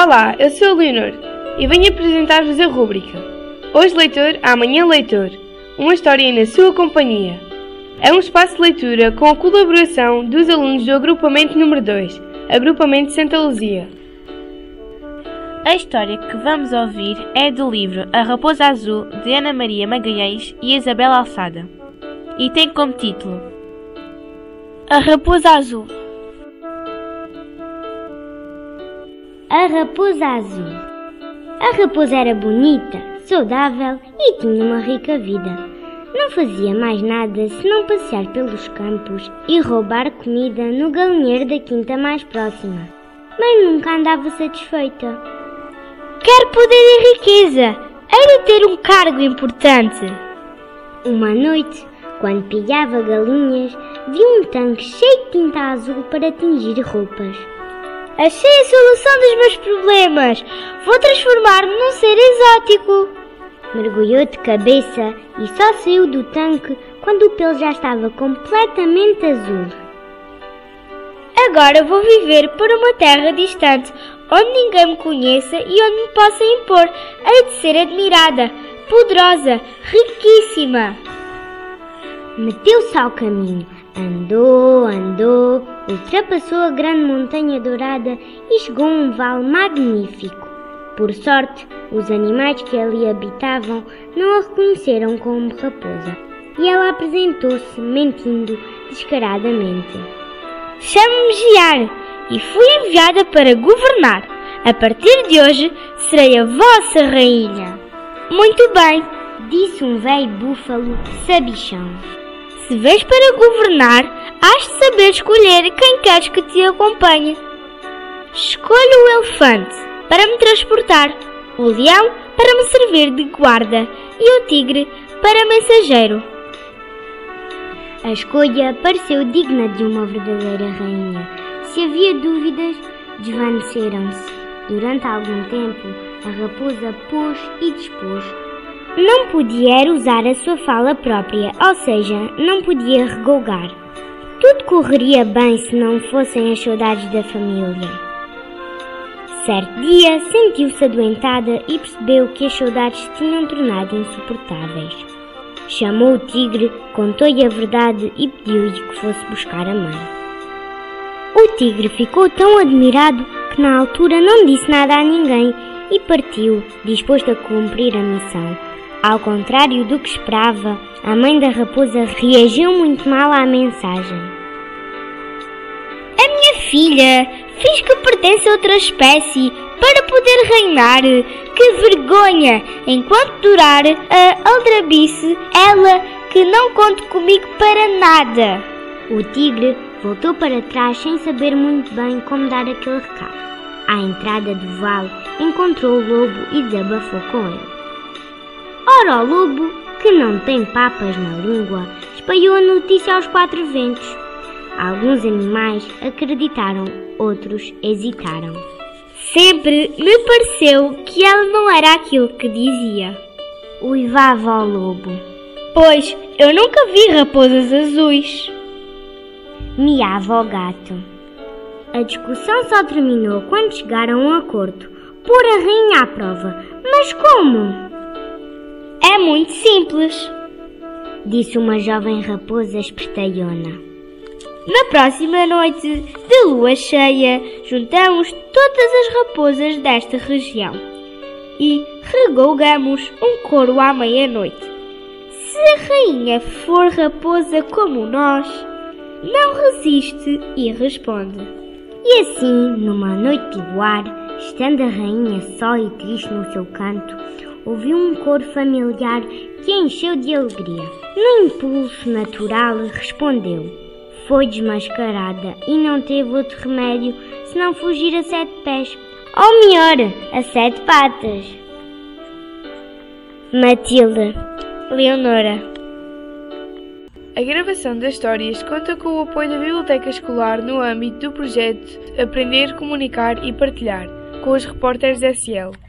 Olá, eu sou a Leonor e venho apresentar-vos a rúbrica Hoje Leitor, Amanhã Leitor Uma história na sua companhia. É um espaço de leitura com a colaboração dos alunos do agrupamento número 2, Agrupamento Santa Luzia. A história que vamos ouvir é do livro A Raposa Azul de Ana Maria Magalhães e Isabel Alçada e tem como título A Raposa Azul. A Raposa Azul. A raposa era bonita, saudável e tinha uma rica vida. Não fazia mais nada senão passear pelos campos e roubar comida no galinheiro da quinta mais próxima. Mas nunca andava satisfeita. Quero poder e riqueza. Hei de ter um cargo importante. Uma noite, quando pilhava galinhas, viu um tanque cheio de tinta azul para tingir roupas. Achei a solução dos meus problemas. Vou transformar-me num ser exótico. Mergulhou de cabeça e só saiu do tanque quando o pelo já estava completamente azul. Agora vou viver para uma terra distante, onde ninguém me conheça e onde me possa impor. Hei de ser admirada, poderosa, riquíssima. Meteu-se ao caminho. Andou, andou, ultrapassou a grande montanha dourada e chegou a um vale magnífico. Por sorte, os animais que ali habitavam não a reconheceram como raposa e ela apresentou-se, mentindo descaradamente. Chamo-me Giar e fui enviada para governar. A partir de hoje serei a vossa rainha. Muito bem, disse um velho búfalo sabichão. Se vês para governar, has de saber escolher quem queres que te acompanhe. Escolho o elefante para me transportar, o leão para me servir de guarda e o tigre para mensageiro. A escolha pareceu digna de uma verdadeira rainha. Se havia dúvidas, desvaneceram-se. Durante algum tempo, a raposa pôs e dispôs não podia usar a sua fala própria, ou seja, não podia regolgar. Tudo correria bem se não fossem as saudades da família. Certo dia, sentiu-se adoentada e percebeu que as saudades tinham tornado insuportáveis. Chamou o tigre, contou-lhe a verdade e pediu-lhe que fosse buscar a mãe. O tigre ficou tão admirado que na altura não disse nada a ninguém e partiu, disposto a cumprir a missão. Ao contrário do que esperava, a mãe da raposa reagiu muito mal à mensagem. A minha filha fiz que pertence a outra espécie para poder reinar. Que vergonha! Enquanto durar a aldrabice, ela que não conte comigo para nada. O tigre voltou para trás sem saber muito bem como dar aquele recado. À entrada do vale, encontrou o lobo e desabafou com ele. Ora, o lobo, que não tem papas na língua, espalhou a notícia aos quatro ventos. Alguns animais acreditaram, outros hesitaram. Sempre me pareceu que ela não era aquilo que dizia. Uivava ao lobo. Pois eu nunca vi raposas azuis. Miava o gato. A discussão só terminou quando chegaram a um acordo. Pôr a rainha à prova. Mas como? Muito simples, disse uma jovem raposa espertalhona. Na próxima noite de lua cheia, juntamos todas as raposas desta região e regolgamos um coro à meia-noite. Se a rainha for raposa como nós, não resiste e responde. E assim, numa noite de luar, estando a rainha só e triste no seu canto, ouviu um coro familiar que a encheu de alegria. No impulso natural, respondeu. Foi desmascarada e não teve outro remédio senão fugir a sete pés. Ou melhor, a sete patas. Matilde, Leonora. A gravação das histórias conta com o apoio da Biblioteca Escolar no âmbito do projeto Aprender, Comunicar e Partilhar, com os repórteres SL.